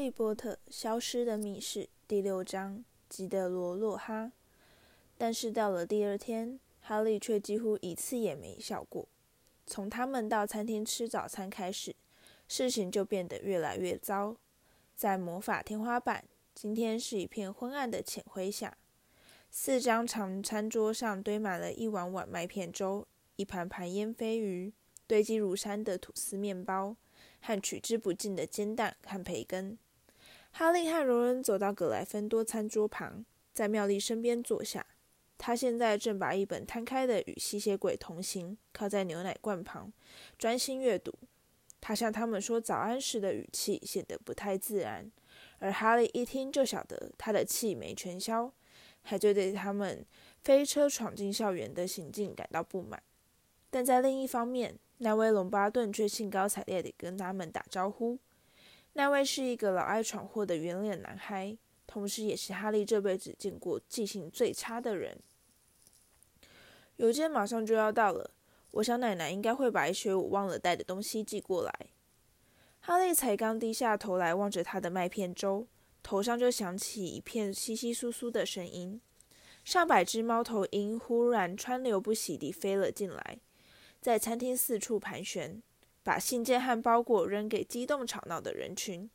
利波特：消失的密室》第六章，吉德罗·洛哈。但是到了第二天，哈利却几乎一次也没笑过。从他们到餐厅吃早餐开始，事情就变得越来越糟。在魔法天花板，今天是一片昏暗的浅灰下。四张长餐桌上堆满了一碗碗麦片粥，一盘盘烟飞鱼，堆积如山的吐司面包。和取之不尽的煎蛋和培根。哈利和荣恩走到格莱芬多餐桌旁，在妙丽身边坐下。他现在正把一本摊开的《与吸血鬼同行》靠在牛奶罐旁，专心阅读。他向他们说早安时的语气显得不太自然，而哈利一听就晓得他的气没全消，还就对他们飞车闯进校园的行径感到不满。但在另一方面，那位隆巴顿却兴高采烈地跟他们打招呼。那位是一个老爱闯祸的圆脸男孩，同时也是哈利这辈子见过记性最差的人。邮件马上就要到了，我想奶奶应该会把一些我忘了带的东西寄过来。哈利才刚低下头来望着他的麦片粥，头上就响起一片稀稀疏疏的声音，上百只猫头鹰忽然川流不息地飞了进来。在餐厅四处盘旋，把信件和包裹扔给激动吵闹的人群。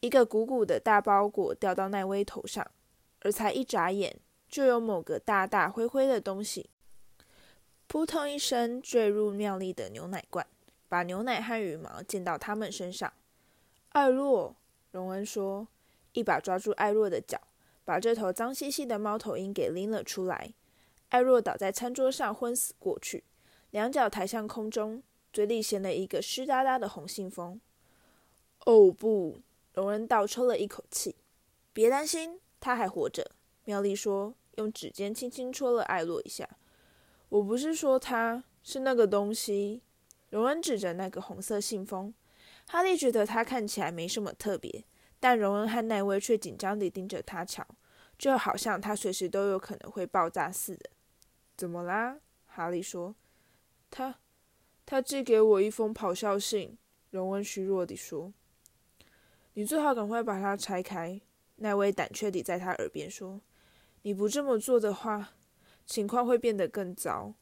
一个鼓鼓的大包裹掉到奈威头上，而才一眨眼，就有某个大大灰灰的东西，扑通一声坠入妙丽的牛奶罐，把牛奶和羽毛溅到他们身上。艾洛，荣恩说，一把抓住艾洛的脚，把这头脏兮兮的猫头鹰给拎了出来。艾洛倒在餐桌上，昏死过去。两脚抬向空中，嘴里衔了一个湿哒哒的红信封。哦不！荣恩倒抽了一口气。别担心，他还活着。妙丽说，用指尖轻轻戳了艾洛一下。我不是说他是那个东西。荣恩指着那个红色信封。哈利觉得他看起来没什么特别，但荣恩和奈威却紧张地盯着他瞧，就好像他随时都有可能会爆炸似的。怎么啦？哈利说。他，他寄给我一封咆哮信。荣恩虚弱地说：“你最好赶快把它拆开。”奈威胆怯地在他耳边说：“你不这么做的话，情况会变得更糟。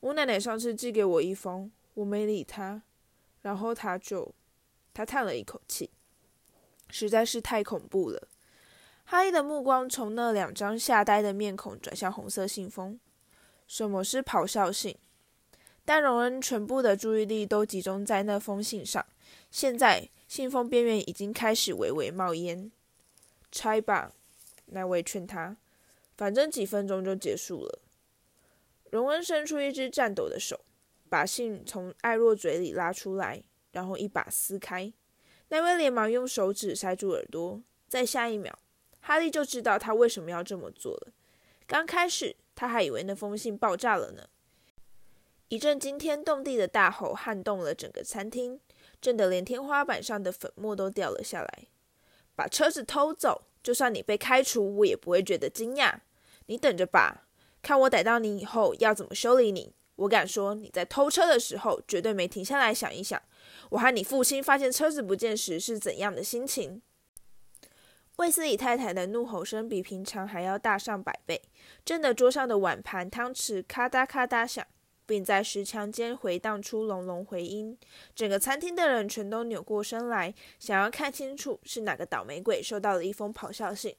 我奶奶上次寄给我一封，我没理他，然后他就……”他叹了一口气，实在是太恐怖了。哈利的目光从那两张吓呆的面孔转向红色信封。什么是咆哮信？但荣恩全部的注意力都集中在那封信上。现在信封边缘已经开始微微冒烟。拆吧，那位劝他，反正几分钟就结束了。荣恩伸出一只颤抖的手，把信从艾若嘴里拉出来，然后一把撕开。那位连忙用手指塞住耳朵。在下一秒，哈利就知道他为什么要这么做了。刚开始，他还以为那封信爆炸了呢。一阵惊天动地的大吼撼动了整个餐厅，震得连天花板上的粉末都掉了下来。把车子偷走，就算你被开除，我也不会觉得惊讶。你等着吧，看我逮到你以后要怎么修理你。我敢说，你在偷车的时候绝对没停下来想一想，我和你父亲发现车子不见时是怎样的心情。卫斯理太太的怒吼声比平常还要大上百倍，震得桌上的碗盘汤匙咔嗒咔嗒响。并在石墙间回荡出隆隆回音，整个餐厅的人全都扭过身来，想要看清楚是哪个倒霉鬼收到了一封咆哮信。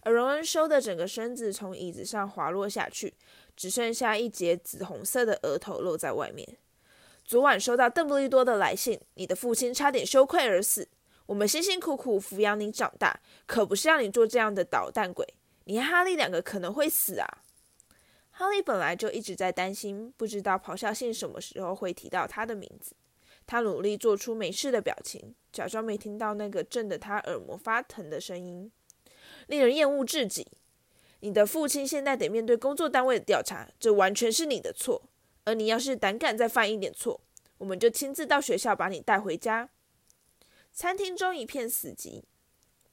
而荣恩收的整个身子从椅子上滑落下去，只剩下一截紫红色的额头露在外面。昨晚收到邓布利多的来信，你的父亲差点羞愧而死。我们辛辛苦苦抚养你长大，可不是让你做这样的捣蛋鬼。你和哈利两个可能会死啊！哈利本来就一直在担心，不知道咆哮信什么时候会提到他的名字。他努力做出没事的表情，假装没听到那个震得他耳膜发疼的声音，令人厌恶至极。你的父亲现在得面对工作单位的调查，这完全是你的错。而你要是胆敢再犯一点错，我们就亲自到学校把你带回家。餐厅中一片死寂，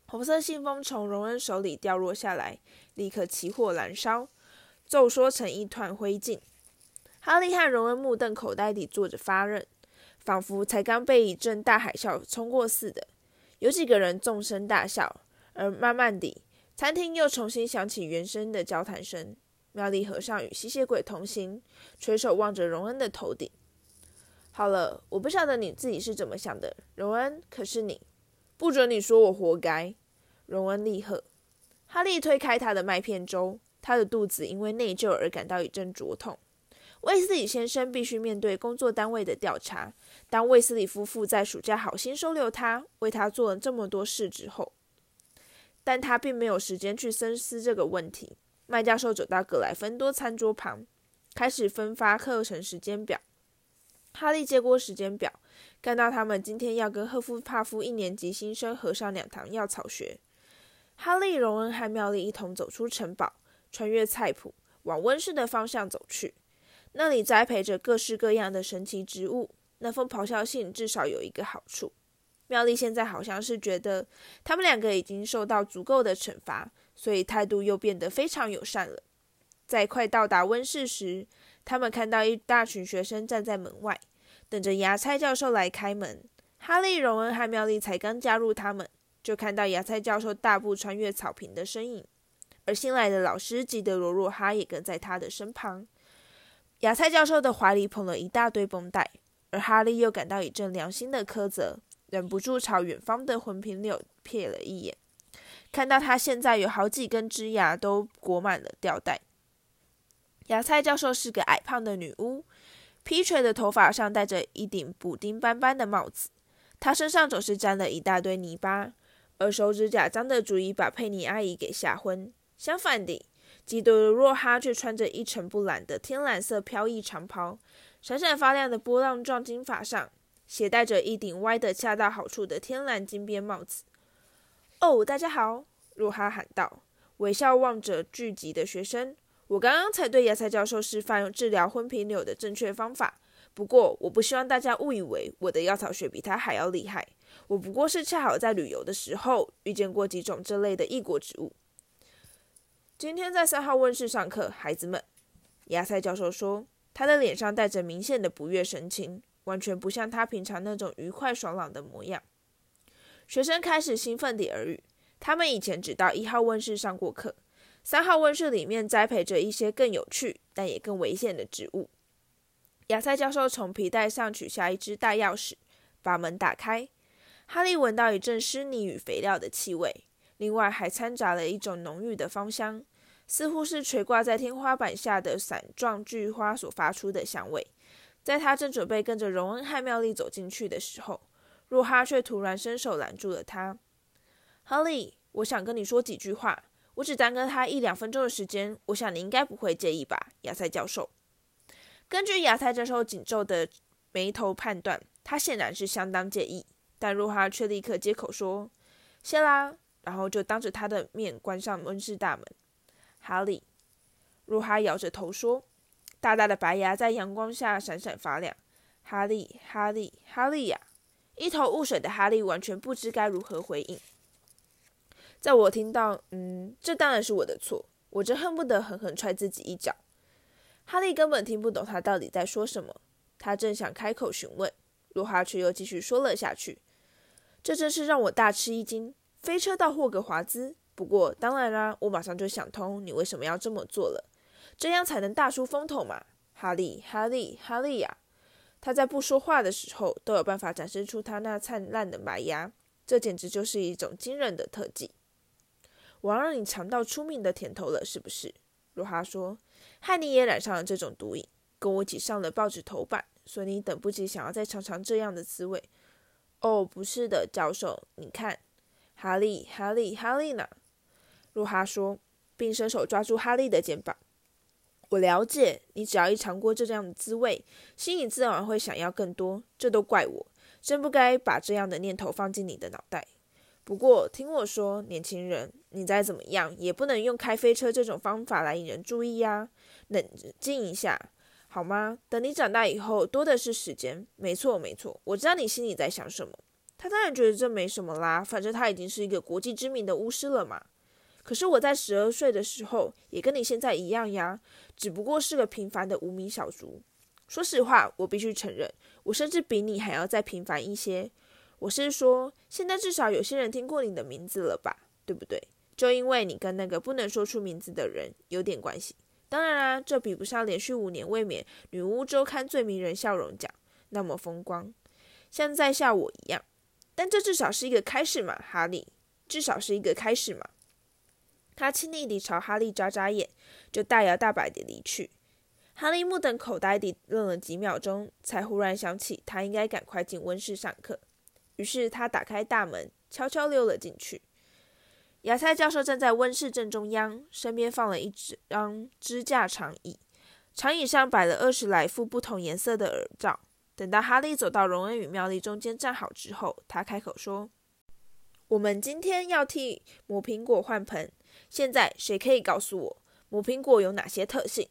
红色信封从荣恩手里掉落下来，立刻起火燃烧。骤缩成一团灰烬。哈利和荣恩目瞪口呆地坐着发愣，仿佛才刚被一阵大海啸冲过似的。有几个人纵声大笑，而慢慢地，餐厅又重新响起原声的交谈声。妙丽和尚与吸血鬼同行，垂手望着荣恩的头顶。好了，我不晓得你自己是怎么想的，荣恩。可是你，不准你说我活该。荣恩厉喝。哈利推开他的麦片粥，他的肚子因为内疚而感到一阵灼痛。卫斯理先生必须面对工作单位的调查。当卫斯理夫妇在暑假好心收留他，为他做了这么多事之后，但他并没有时间去深思这个问题。麦教授走到格莱芬多餐桌旁，开始分发课程时间表。哈利接过时间表，看到他们今天要跟赫夫帕夫一年级新生合上两堂药草学。哈利、荣恩和妙丽一同走出城堡，穿越菜谱，往温室的方向走去。那里栽培着各式各样的神奇植物。那封咆哮信至少有一个好处：妙丽现在好像是觉得他们两个已经受到足够的惩罚，所以态度又变得非常友善了。在快到达温室时，他们看到一大群学生站在门外，等着芽菜教授来开门。哈利、荣恩和妙丽才刚加入他们，就看到芽菜教授大步穿越草坪的身影，而新来的老师吉德罗若哈也跟在他的身旁。芽菜教授的怀里捧了一大堆绷带，而哈利又感到一阵良心的苛责，忍不住朝远方的魂瓶柳瞥了一眼，看到他现在有好几根枝芽都裹满了吊带。芽菜教授是个矮胖的女巫，披垂的头发上戴着一顶补丁斑斑的帽子，她身上总是沾了一大堆泥巴，而手指甲脏的足以把佩妮阿姨给吓昏。相反地，基德若哈却穿着一尘不染的天蓝色飘逸长袍，闪闪发亮的波浪状金发上携带着一顶歪得恰到好处的天蓝金边帽子。哦，大家好！若哈喊道，微笑望着聚集的学生。我刚刚才对芽菜教授示范治疗昏皮瘤的正确方法，不过我不希望大家误以为我的药草学比他还要厉害。我不过是恰好在旅游的时候遇见过几种这类的异国植物。今天在三号温室上课，孩子们，芽菜教授说，他的脸上带着明显的不悦神情，完全不像他平常那种愉快爽朗的模样。学生开始兴奋地耳语，他们以前只到一号温室上过课，三号温室里面栽培着一些更有趣但也更危险的植物。芽菜教授从皮带上取下一只大钥匙，把门打开。哈利闻到一阵湿泥与肥料的气味，另外还掺杂了一种浓郁的芳香。似乎是垂挂在天花板下的伞状菊花所发出的香味。在他正准备跟着荣恩和妙丽走进去的时候，若哈却突然伸手拦住了他。哈利，我想跟你说几句话，我只耽搁他一两分钟的时间，我想你应该不会介意吧，亚塞教授。根据亚塞教授紧皱的眉头判断，他显然是相当介意。但若哈却立刻接口说：“谢啦。”然后就当着他的面关上温室大门。哈利，若哈摇着头说：“大大的白牙在阳光下闪闪发亮。”哈利，哈利，哈利呀！一头雾水的哈利完全不知该如何回应。在我听到，嗯，这当然是我的错，我真恨不得狠狠踹自己一脚。哈利根本听不懂他到底在说什么。他正想开口询问，若哈却又继续说了下去：“这真是让我大吃一惊！飞车到霍格华兹。”不过，当然啦，我马上就想通你为什么要这么做了，这样才能大出风头嘛，哈利，哈利，哈利呀！他在不说话的时候都有办法展示出他那灿烂的白牙，这简直就是一种惊人的特技。我要让你尝到出名的甜头了，是不是？罗哈说，害你也染上了这种毒瘾，跟我一起上了报纸头版，所以你等不及想要再尝尝这样的滋味。哦，不是的，教授，你看，哈利，哈利，哈利呢？若哈说，并伸手抓住哈利的肩膀。我了解，你只要一尝过这样的滋味，心里自然会想要更多。这都怪我，真不该把这样的念头放进你的脑袋。不过，听我说，年轻人，你再怎么样也不能用开飞车这种方法来引人注意呀。冷静一下，好吗？等你长大以后，多的是时间。没错，没错，我知道你心里在想什么。他当然觉得这没什么啦，反正他已经是一个国际知名的巫师了嘛。可是我在十二岁的时候也跟你现在一样呀，只不过是个平凡的无名小卒。说实话，我必须承认，我甚至比你还要再平凡一些。我是说，现在至少有些人听过你的名字了吧？对不对？就因为你跟那个不能说出名字的人有点关系。当然啦，这比不上连续五年卫冕女巫周刊最迷人笑容奖那么风光，像在笑我一样。但这至少是一个开始嘛，哈利，至少是一个开始嘛。他亲昵地朝哈利眨眨眼，就大摇大摆地离去。哈利目瞪口呆地愣了几秒钟，才忽然想起他应该赶快进温室上课。于是他打开大门，悄悄溜了进去。亚塞教授站在温室正中央，身边放了一张支架长椅，长椅上摆了二十来副不同颜色的耳罩。等到哈利走到荣恩与妙丽中间站好之后，他开口说：“我们今天要替魔苹果换盆。现在谁可以告诉我魔苹果有哪些特性？”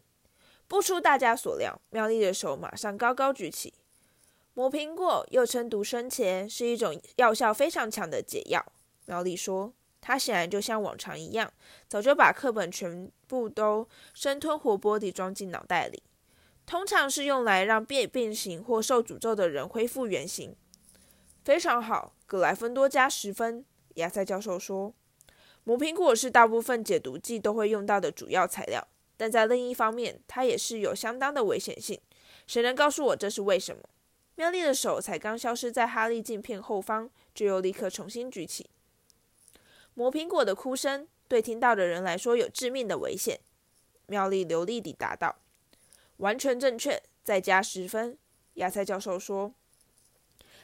不出大家所料，妙丽的手马上高高举起。魔苹果又称独生茄，是一种药效非常强的解药。妙丽说：“她显然就像往常一样，早就把课本全部都生吞活剥地装进脑袋里。通常是用来让变变形或受诅咒的人恢复原形。”非常好，格莱芬多加十分。亚塞教授说：“魔苹果是大部分解毒剂都会用到的主要材料，但在另一方面，它也是有相当的危险性。谁能告诉我这是为什么？”妙丽的手才刚消失在哈利镜片后方，就又立刻重新举起。魔苹果的哭声对听到的人来说有致命的危险。妙丽流利地答道：“完全正确，再加十分。”亚塞教授说：“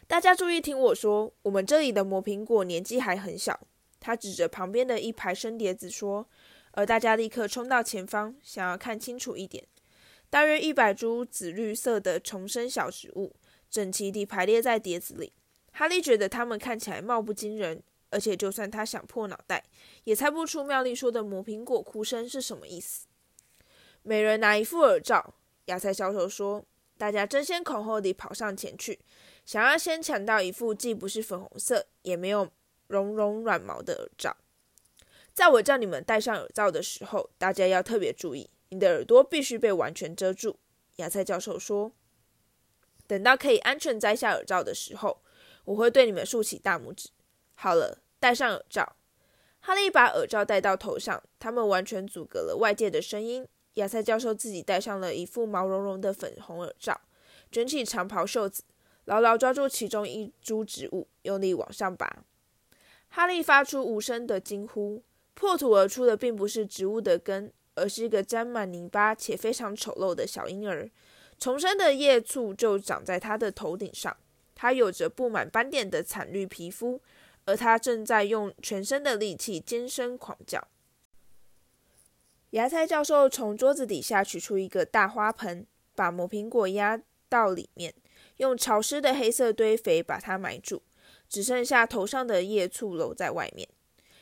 大家注意听我说，我们这里的魔苹果年纪还很小。”他指着旁边的一排生碟子说，而大家立刻冲到前方，想要看清楚一点。大约一百株紫绿色的重生小植物。整齐地排列在碟子里，哈利觉得它们看起来貌不惊人，而且就算他想破脑袋，也猜不出妙丽说的魔苹果哭声是什么意思。每人拿一副耳罩，亚塞教授说。大家争先恐后地跑上前去，想要先抢到一副既不是粉红色，也没有绒绒软毛的耳罩。在我叫你们戴上耳罩的时候，大家要特别注意，你的耳朵必须被完全遮住。亚塞教授说。等到可以安全摘下耳罩的时候，我会对你们竖起大拇指。好了，戴上耳罩。哈利把耳罩戴到头上，他们完全阻隔了外界的声音。亚塞教授自己戴上了一副毛茸茸的粉红耳罩，卷起长袍袖子，牢牢抓住其中一株植物，用力往上拔。哈利发出无声的惊呼，破土而出的并不是植物的根，而是一个沾满泥巴且非常丑陋的小婴儿。重生的叶簇就长在他的头顶上，他有着布满斑点的惨绿皮肤，而他正在用全身的力气尖声狂叫。芽菜教授从桌子底下取出一个大花盆，把魔苹果压到里面，用潮湿的黑色堆肥把它埋住，只剩下头上的叶簇露在外面。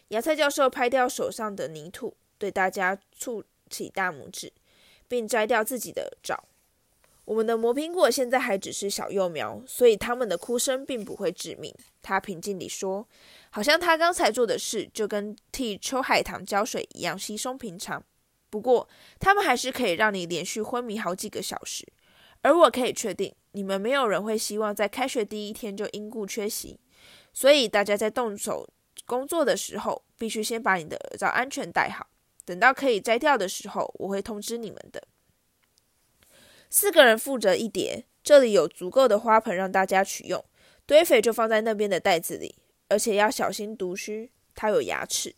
芽菜教授拍掉手上的泥土，对大家竖起大拇指，并摘掉自己的爪。我们的魔苹果现在还只是小幼苗，所以他们的哭声并不会致命。他平静地说，好像他刚才做的事就跟替秋海棠浇水一样稀松平常。不过，他们还是可以让你连续昏迷好几个小时。而我可以确定，你们没有人会希望在开学第一天就因故缺席。所以，大家在动手工作的时候，必须先把你的耳罩安全戴好。等到可以摘掉的时候，我会通知你们的。四个人负责一叠，这里有足够的花盆让大家取用。堆肥就放在那边的袋子里，而且要小心毒须，它有牙齿。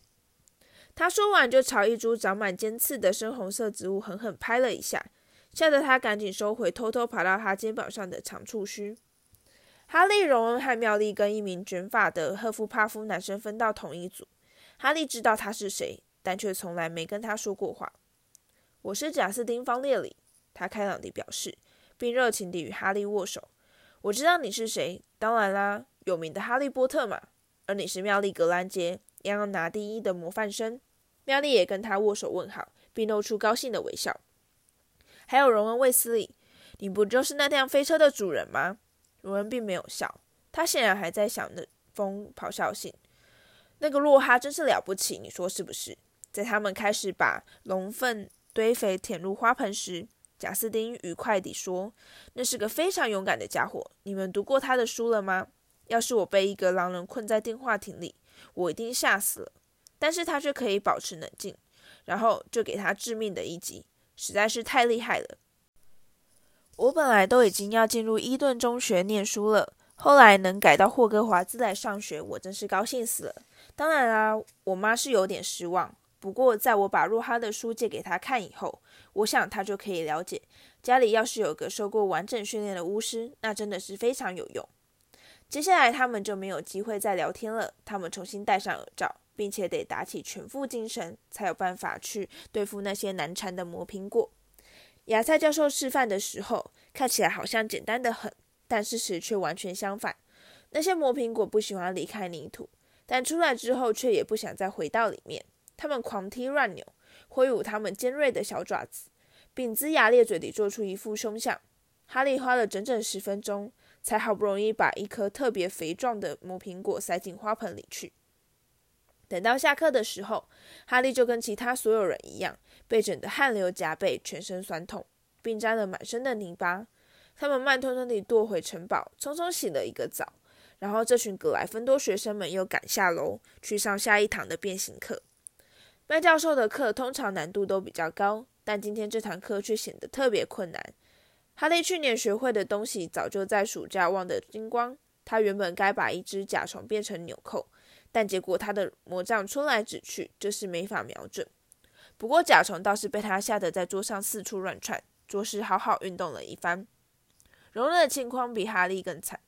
他说完，就朝一株长满尖刺的深红色植物狠狠拍了一下，吓得他赶紧收回偷偷爬到他肩膀上的长触须。哈利、荣恩和妙丽跟一名卷发的赫夫帕夫男生分到同一组。哈利知道他是谁，但却从来没跟他说过话。我是贾斯汀·方列里。他开朗地表示，并热情地与哈利握手。我知道你是谁，当然啦，有名的哈利波特嘛。而你是妙丽格兰杰，要拿第一的模范生。妙丽也跟他握手问好，并露出高兴的微笑。还有荣恩·卫斯理，你不就是那辆飞车的主人吗？荣恩并没有笑，他显然还在想那封咆哮信。那个洛哈真是了不起，你说是不是？在他们开始把龙粪堆肥填入花盆时。贾斯汀愉快地说：“那是个非常勇敢的家伙。你们读过他的书了吗？要是我被一个狼人困在电话亭里，我一定吓死了。但是他却可以保持冷静，然后就给他致命的一击，实在是太厉害了。我本来都已经要进入伊顿中学念书了，后来能改到霍格华兹来上学，我真是高兴死了。当然啦，我妈是有点失望。不过，在我把若哈的书借给他看以后，我想他就可以了解，家里要是有个受过完整训练的巫师，那真的是非常有用。接下来他们就没有机会再聊天了。他们重新戴上耳罩，并且得打起全副精神，才有办法去对付那些难缠的魔苹果。亚塞教授示范的时候，看起来好像简单的很，但事实却完全相反。那些魔苹果不喜欢离开泥土，但出来之后却也不想再回到里面。他们狂踢乱扭，挥舞他们尖锐的小爪子，并龇牙咧嘴地做出一副凶相。哈利花了整整十分钟，才好不容易把一颗特别肥壮的魔苹果塞进花盆里去。等到下课的时候，哈利就跟其他所有人一样，被整得汗流浃背，全身酸痛，并沾了满身的泥巴。他们慢吞吞地踱回城堡，匆匆洗了一个澡，然后这群格莱芬多学生们又赶下楼去上下一堂的变形课。麦教授的课通常难度都比较高，但今天这堂课却显得特别困难。哈利去年学会的东西早就在暑假忘得精光。他原本该把一只甲虫变成纽扣，但结果他的魔杖冲来指去，就是没法瞄准。不过甲虫倒是被他吓得在桌上四处乱窜，着实好好运动了一番。荣恩的情况比哈利更惨，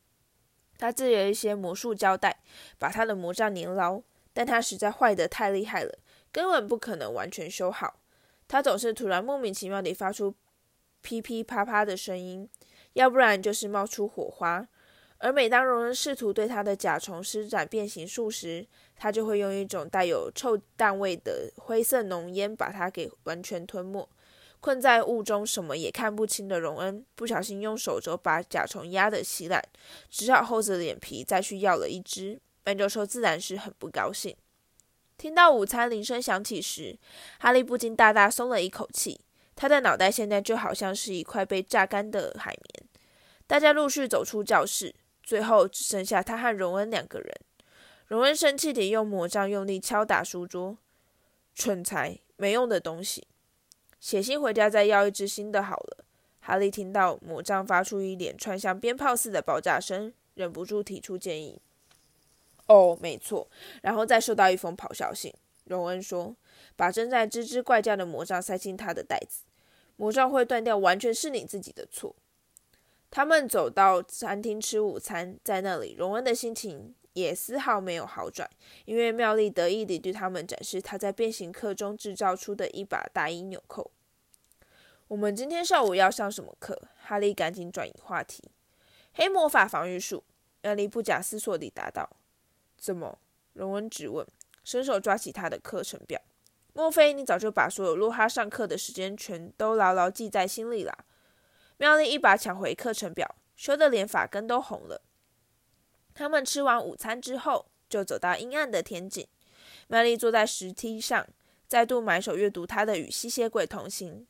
他制了一些魔术胶带，把他的魔杖粘牢，但他实在坏得太厉害了。根本不可能完全修好。他总是突然莫名其妙地发出噼噼啪啪的声音，要不然就是冒出火花。而每当荣恩试图对他的甲虫施展变形术时，他就会用一种带有臭蛋味的灰色浓烟把它给完全吞没。困在雾中什么也看不清的荣恩，不小心用手肘把甲虫压得稀烂，只好厚着脸皮再去要了一只。班教授自然是很不高兴。听到午餐铃声响起时，哈利不禁大大松了一口气。他的脑袋现在就好像是一块被榨干的海绵。大家陆续走出教室，最后只剩下他和荣恩两个人。荣恩生气地用魔杖用力敲打书桌：“蠢材，没用的东西！写信回家再要一支新的好了。”哈利听到魔杖发出一连串像鞭炮似的爆炸声，忍不住提出建议。哦，没错，然后再收到一封咆哮信。荣恩说：“把正在吱吱怪叫的魔杖塞进他的袋子，魔杖会断掉，完全是你自己的错。”他们走到餐厅吃午餐，在那里，荣恩的心情也丝毫没有好转，因为妙丽得意地对他们展示她在变形课中制造出的一把大衣纽扣。我们今天上午要上什么课？哈利赶紧转移话题。黑魔法防御术。妙丽不假思索地答道。怎么？荣恩质问，伸手抓起他的课程表。莫非你早就把所有洛哈上课的时间全都牢牢记在心里啦？妙丽一把抢回课程表，羞得连发根都红了。他们吃完午餐之后，就走到阴暗的天井。妙丽坐在石梯上，再度埋首阅读她的《与吸血鬼同行》。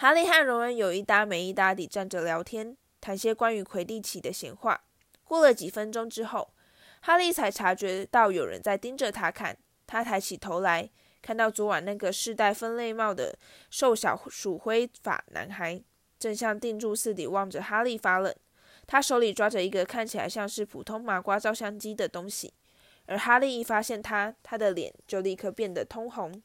哈利和荣恩有一搭没一搭地站着聊天，谈些关于魁地奇的闲话。过了几分钟之后，哈利才察觉到有人在盯着他看。他抬起头来，看到昨晚那个饰戴分类帽的瘦小鼠灰发男孩，正像定住似的望着哈利发冷。他手里抓着一个看起来像是普通麻瓜照相机的东西，而哈利一发现他，他的脸就立刻变得通红。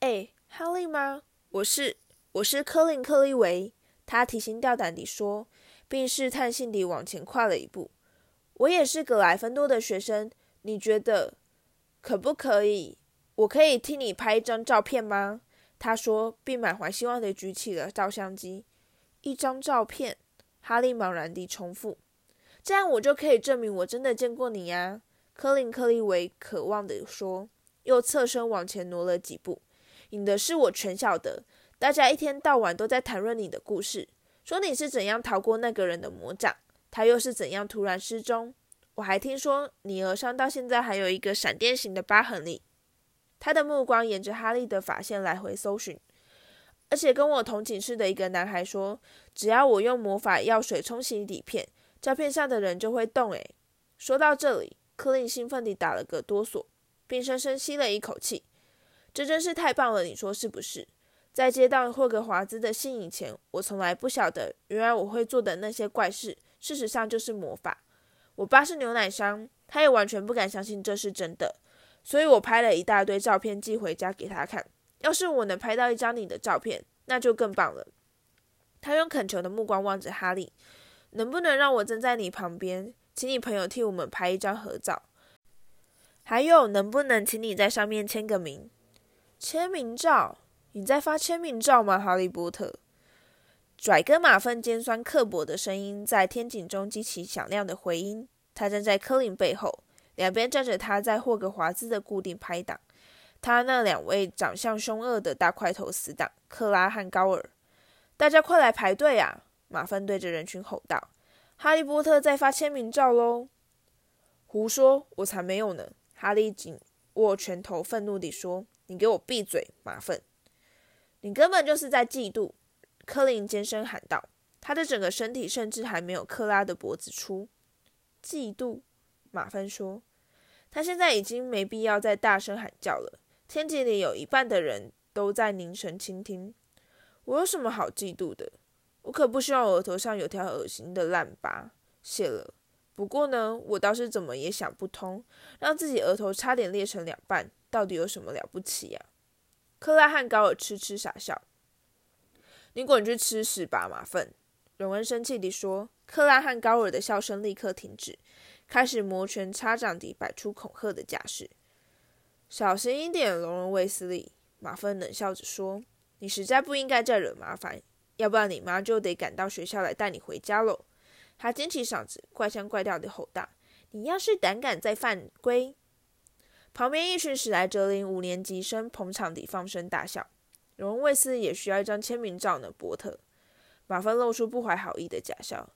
哎，哈利吗？我是，我是科林·克利维。他提心吊胆地说。并试探性地往前跨了一步。我也是格莱芬多的学生，你觉得可不可以？我可以替你拍一张照片吗？他说，并满怀希望地举起了照相机。一张照片，哈利茫然地重复。这样我就可以证明我真的见过你呀。科林·克利维渴望地说，又侧身往前挪了几步。你的事我全晓得，大家一天到晚都在谈论你的故事。说你是怎样逃过那个人的魔掌，他又是怎样突然失踪？我还听说你额上到现在还有一个闪电形的疤痕哩。他的目光沿着哈利的发线来回搜寻。而且跟我同寝室的一个男孩说，只要我用魔法药水冲洗底片，照片上的人就会动。诶，说到这里，克林兴奋地打了个哆嗦，并深深吸了一口气。这真是太棒了，你说是不是？在接到霍格华兹的信以前，我从来不晓得，原来我会做的那些怪事，事实上就是魔法。我爸是牛奶商，他也完全不敢相信这是真的，所以我拍了一大堆照片寄回家给他看。要是我能拍到一张你的照片，那就更棒了。他用恳求的目光望着哈利，能不能让我站在你旁边，请你朋友替我们拍一张合照？还有，能不能请你在上面签个名？签名照。你在发签名照吗，哈利波特？拽哥马粪尖酸刻薄的声音在天井中激起响亮的回音。他站在科林背后，两边站着他在霍格华兹的固定拍档，他那两位长相凶恶的大块头死党克拉和高尔。大家快来排队啊！马粪对着人群吼道：“哈利波特在发签名照喽！”胡说，我才没有呢！哈利紧握拳头，愤怒地说：“你给我闭嘴，马粪！”你根本就是在嫉妒，科林尖声喊道。他的整个身体甚至还没有克拉的脖子粗。嫉妒，马芬说。他现在已经没必要再大声喊叫了。天井里有一半的人都在凝神倾听。我有什么好嫉妒的？我可不希望额头上有条恶心的烂疤。谢了。不过呢，我倒是怎么也想不通，让自己额头差点裂成两半，到底有什么了不起呀？克拉和高尔痴痴傻笑。你滚去吃屎吧，马粪！荣恩生气地说。克拉和高尔的笑声立刻停止，开始摩拳擦掌地摆出恐吓的架势。小心一点，龙人卫斯理！马粪冷笑着说：“你实在不应该再惹麻烦，要不然你妈就得赶到学校来带你回家喽。”他尖起嗓子，怪腔怪调地吼道：“你要是胆敢再犯规！”旁边一群史莱哲林五年级生捧场地放声大笑。荣恩·卫斯也需要一张签名照呢，波特。马芬露出不怀好意的假笑。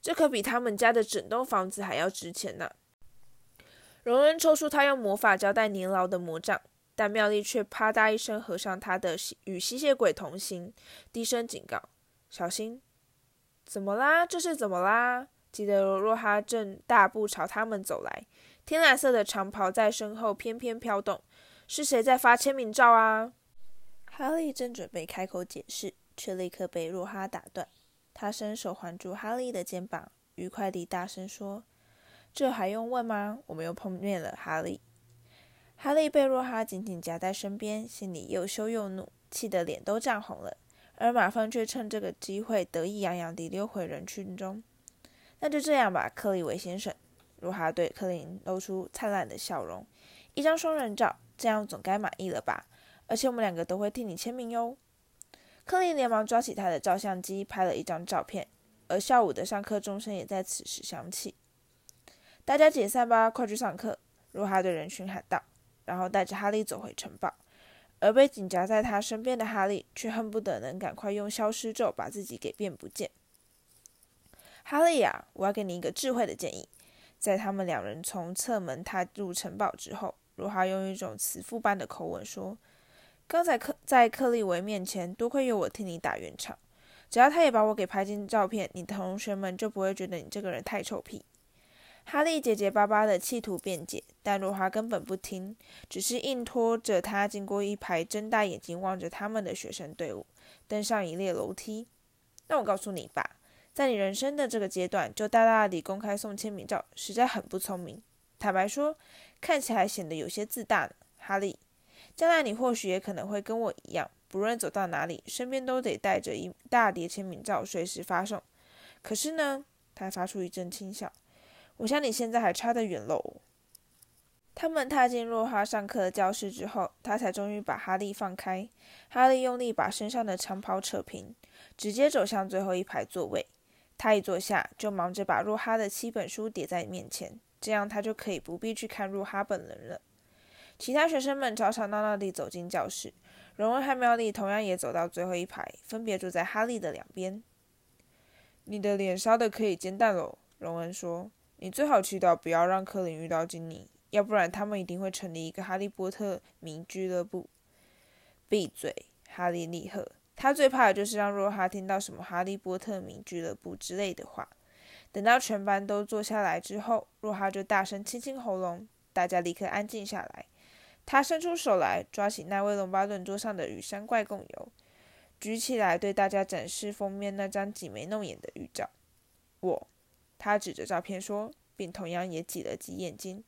这可比他们家的整栋房子还要值钱呢。荣恩抽出他用魔法胶带粘牢的魔杖，但妙丽却啪嗒一声合上他的与吸血鬼同行，低声警告：“小心！”怎么啦？这是怎么啦？吉德罗若哈正大步朝他们走来。天蓝色的长袍在身后翩翩飘动，是谁在发签名照啊？哈利正准备开口解释，却立刻被若哈打断。他伸手环住哈利的肩膀，愉快地大声说：“这还用问吗？我们又碰面了，哈利。”哈利被若哈紧紧夹在身边，心里又羞又怒，气得脸都涨红了。而马蜂却趁这个机会得意洋洋地溜回人群中。那就这样吧，克里维先生。若哈对克林露出灿烂的笑容，一张双人照，这样总该满意了吧？而且我们两个都会替你签名哟。克林连忙抓起他的照相机，拍了一张照片。而下午的上课钟声也在此时响起。大家解散吧，快去上课！如哈对人群喊道，然后带着哈利走回城堡。而被紧夹在他身边的哈利却恨不得能赶快用消失咒把自己给变不见。哈利呀，我要给你一个智慧的建议。在他们两人从侧门踏入城堡之后，罗哈用一种慈父般的口吻说：“刚才克在克利维面前，多亏有我替你打圆场。只要他也把我给拍进照片，你的同学们就不会觉得你这个人太臭屁。”哈利结结巴巴的企图辩解，但罗华根本不听，只是硬拖着他经过一排睁大眼睛望着他们的学生队伍，登上一列楼梯。那我告诉你吧。在你人生的这个阶段，就大大地公开送签名照，实在很不聪明。坦白说，看起来显得有些自大。哈利，将来你或许也可能会跟我一样，不论走到哪里，身边都得带着一大叠签名照，随时发送。可是呢，他发出一阵轻笑。我想你现在还差得远喽。他们踏进若哈上课的教室之后，他才终于把哈利放开。哈利用力把身上的长袍扯平，直接走向最后一排座位。他一坐下，就忙着把若哈的七本书叠在面前，这样他就可以不必去看若哈本人了。其他学生们吵吵闹闹地走进教室，荣恩和妙丽同样也走到最后一排，分别坐在哈利的两边。你的脸烧的可以煎蛋喽，荣恩说。你最好祈祷不要让克林遇到金妮，要不然他们一定会成立一个哈利波特迷俱乐部。闭嘴，哈利厉喝。他最怕的就是让若哈听到什么《哈利波特迷俱乐部》之类的话。等到全班都坐下来之后，若哈就大声清清喉咙，大家立刻安静下来。他伸出手来，抓起那位龙巴顿桌上的羽山怪贡油，举起来对大家展示封面那张挤眉弄眼的预兆。我，他指着照片说，并同样也挤了挤眼睛。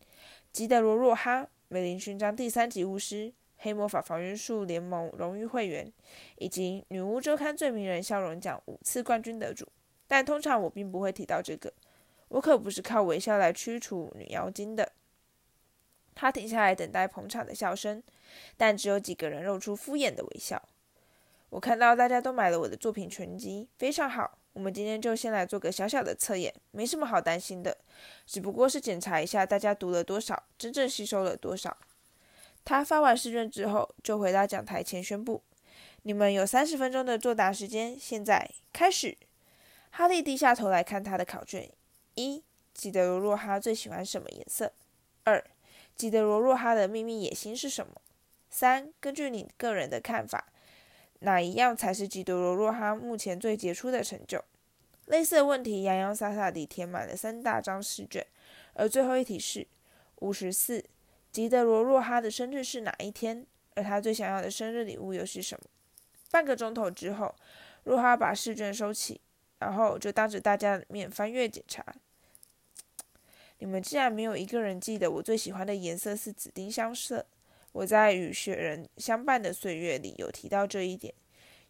吉德罗·若哈，美林勋章第三级巫师，黑魔法防御术联盟荣誉会员，以及女巫周刊最迷人笑容奖五次冠军得主。但通常我并不会提到这个，我可不是靠微笑来驱除女妖精的。他停下来等待捧场的笑声，但只有几个人露出敷衍的微笑。我看到大家都买了我的作品全集，非常好。我们今天就先来做个小小的测验，没什么好担心的，只不过是检查一下大家读了多少，真正吸收了多少。他发完试卷之后，就回到讲台前宣布：“你们有三十分钟的作答时间，现在开始。”哈利低下头来看他的考卷：一、记得罗若哈最喜欢什么颜色？吉德罗若哈的秘密野心是什么？三、根据你个人的看法，哪一样才是吉德罗若哈目前最杰出的成就？类似的问题洋洋洒洒地填满了三大张试卷，而最后一题是五十四。吉德罗若哈的生日是哪一天？而他最想要的生日礼物又是什么？半个钟头之后，若哈把试卷收起，然后就当着大家的面翻阅检查。你们竟然没有一个人记得我最喜欢的颜色是紫丁香色。我在与雪人相伴的岁月里有提到这一点。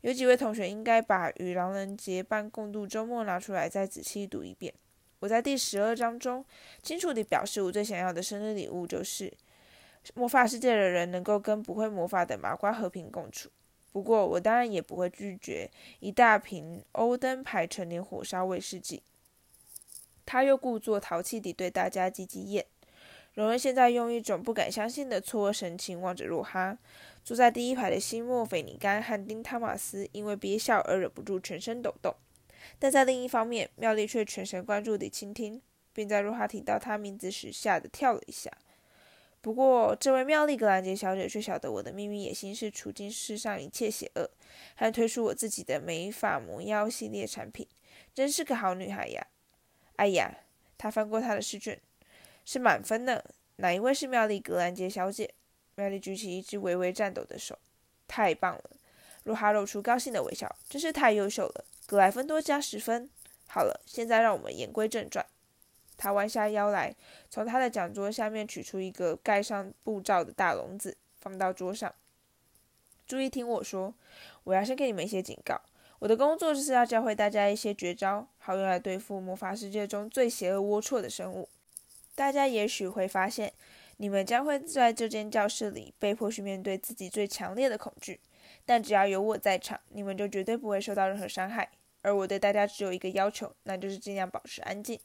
有几位同学应该把与狼人结伴共度周末拿出来再仔细读一遍。我在第十二章中清楚地表示，我最想要的生日礼物就是魔法世界的人能够跟不会魔法的麻瓜和平共处。不过，我当然也不会拒绝一大瓶欧登牌陈年火烧威士忌。他又故作淘气地对大家挤挤眼。荣恩现在用一种不敢相信的错愕神情望着若哈。坐在第一排的西莫·菲尼甘和丁·汤马斯因为憋笑而忍不住全身抖动，但在另一方面，妙丽却全神贯注地倾听，并在若哈提到他名字时吓得跳了一下。不过，这位妙丽·格兰杰小姐却晓得我的秘密野心是除尽世上一切邪恶，还推出我自己的美发魔药系列产品，真是个好女孩呀！哎呀，他翻过他的试卷，是满分呢。哪一位是妙丽·格兰杰小姐？妙丽举起一只微微颤抖的手，太棒了！露哈露出高兴的微笑，真是太优秀了。格莱芬多加十分。好了，现在让我们言归正传。他弯下腰来，从他的讲桌下面取出一个盖上布罩的大笼子，放到桌上。注意听我说，我要先给你们一些警告。我的工作就是要教会大家一些绝招，好用来对付魔法世界中最邪恶龌龊的生物。大家也许会发现。你们将会在这间教室里被迫去面对自己最强烈的恐惧，但只要有我在场，你们就绝对不会受到任何伤害。而我对大家只有一个要求，那就是尽量保持安静。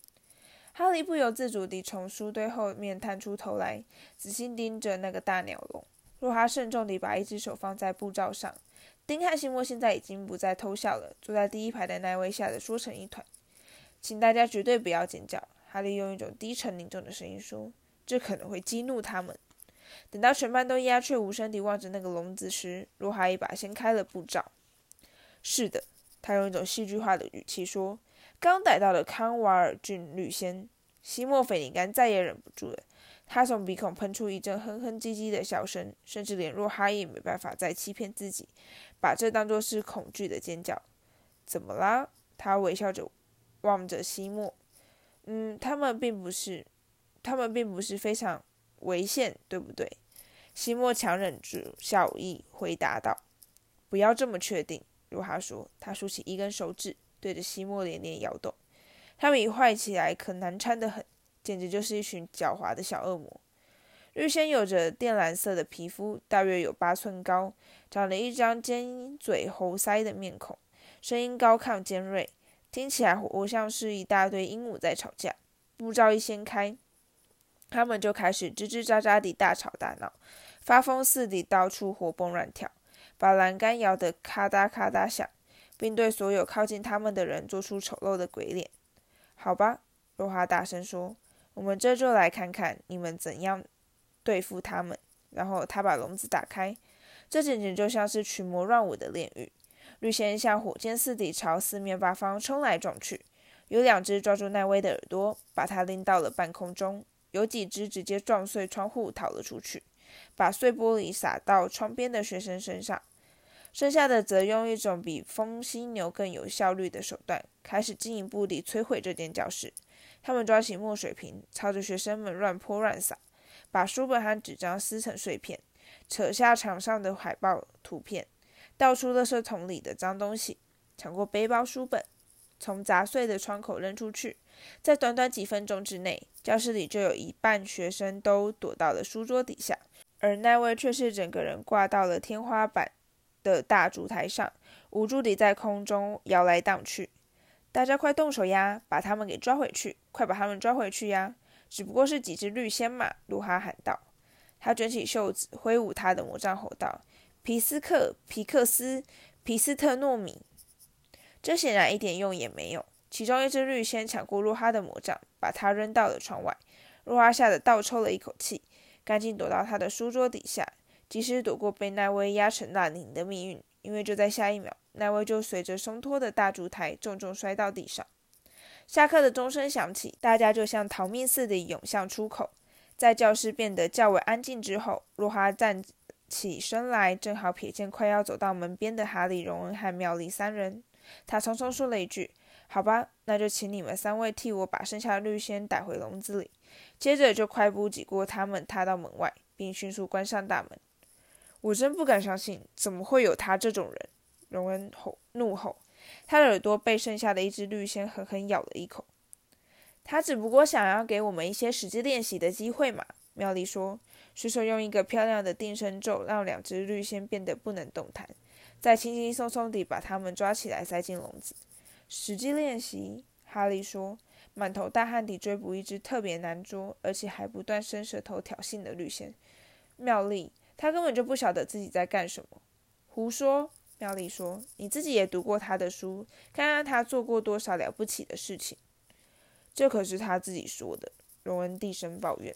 哈利不由自主地从书堆后面探出头来，仔细盯着那个大鸟笼。若哈慎重地把一只手放在布罩上。丁汉西莫现在已经不再偷笑了，坐在第一排的那位吓得缩成一团。请大家绝对不要尖叫。哈利用一种低沉凝重的声音说。这可能会激怒他们。等到全班都鸦雀无声地望着那个笼子时，若哈一把掀开了布罩。是的，他用一种戏剧化的语气说：“刚逮到的康瓦尔郡绿仙。”西莫·菲尼甘再也忍不住了，他从鼻孔喷出一阵哼哼唧唧的笑声，甚至连若哈也没办法再欺骗自己，把这当作是恐惧的尖叫。怎么啦？他微笑着望着西莫。嗯，他们并不是。他们并不是非常危险，对不对？西莫强忍住笑意回答道：“不要这么确定。”如哈说，他竖起一根手指，对着西莫连连摇动。他们一坏起来，可难缠得很，简直就是一群狡猾的小恶魔。绿仙有着靛蓝色的皮肤，大约有八寸高，长了一张尖嘴猴腮的面孔，声音高亢尖锐，听起来活像是一大堆鹦鹉在吵架。布罩一掀开。他们就开始吱吱喳喳地大吵大闹，发疯似的到处活蹦乱跳，把栏杆摇得咔嗒咔嗒响，并对所有靠近他们的人做出丑陋的鬼脸。好吧，若花大声说：“我们这就来看看你们怎样对付他们。”然后他把笼子打开，这简直就像是群魔乱舞的炼狱。绿仙像火箭似的朝四面八方冲来撞去，有两只抓住奈威的耳朵，把他拎到了半空中；有几只直接撞碎窗户逃了出去，把碎玻璃洒到窗边的学生身上。剩下的则用一种比风犀牛更有效率的手段，开始进一步地摧毁这间教室。他们抓起墨水瓶，朝着学生们乱泼乱洒，把书本和纸张撕成碎片，扯下墙上的海报图片，倒出垃圾桶里的脏东西，抢过背包、书本，从砸碎的窗口扔出去。在短短几分钟之内，教室里就有一半学生都躲到了书桌底下，而奈威却是整个人挂到了天花板。的大烛台上，无助地在空中摇来荡去。大家快动手呀，把他们给抓回去！快把他们抓回去呀！只不过是几只绿仙嘛！卢哈喊道。他卷起袖子，挥舞他的魔杖，吼道：“皮斯克、皮克斯、皮斯特诺米！”这显然一点用也没有。其中一只绿仙抢过洛哈的魔杖，把他扔到了窗外。洛哈吓得倒抽了一口气，赶紧躲到他的书桌底下。及时躲过被奈威压成烂泥的命运，因为就在下一秒，奈威就随着松脱的大烛台重重摔到地上。下课的钟声响起，大家就像逃命似的涌向出口。在教室变得较为安静之后，洛哈站起身来，正好瞥见快要走到门边的哈利、荣恩和妙丽三人。他匆匆说了一句：“好吧，那就请你们三位替我把剩下的绿仙带回笼子里。”接着就快步挤过他们，踏到门外，并迅速关上大门。我真不敢相信，怎么会有他这种人？荣恩吼怒吼，他的耳朵被剩下的一只绿仙狠狠咬了一口。他只不过想要给我们一些实际练习的机会嘛。妙丽说，随手用一个漂亮的定身咒，让两只绿仙变得不能动弹，再轻轻松松地把它们抓起来塞进笼子。实际练习，哈利说，满头大汗地追捕一只特别难捉，而且还不断伸舌头挑衅的绿仙。妙丽。他根本就不晓得自己在干什么，胡说！妙丽说：“你自己也读过他的书，看看他做过多少了不起的事情。”这可是他自己说的。荣恩低声抱怨。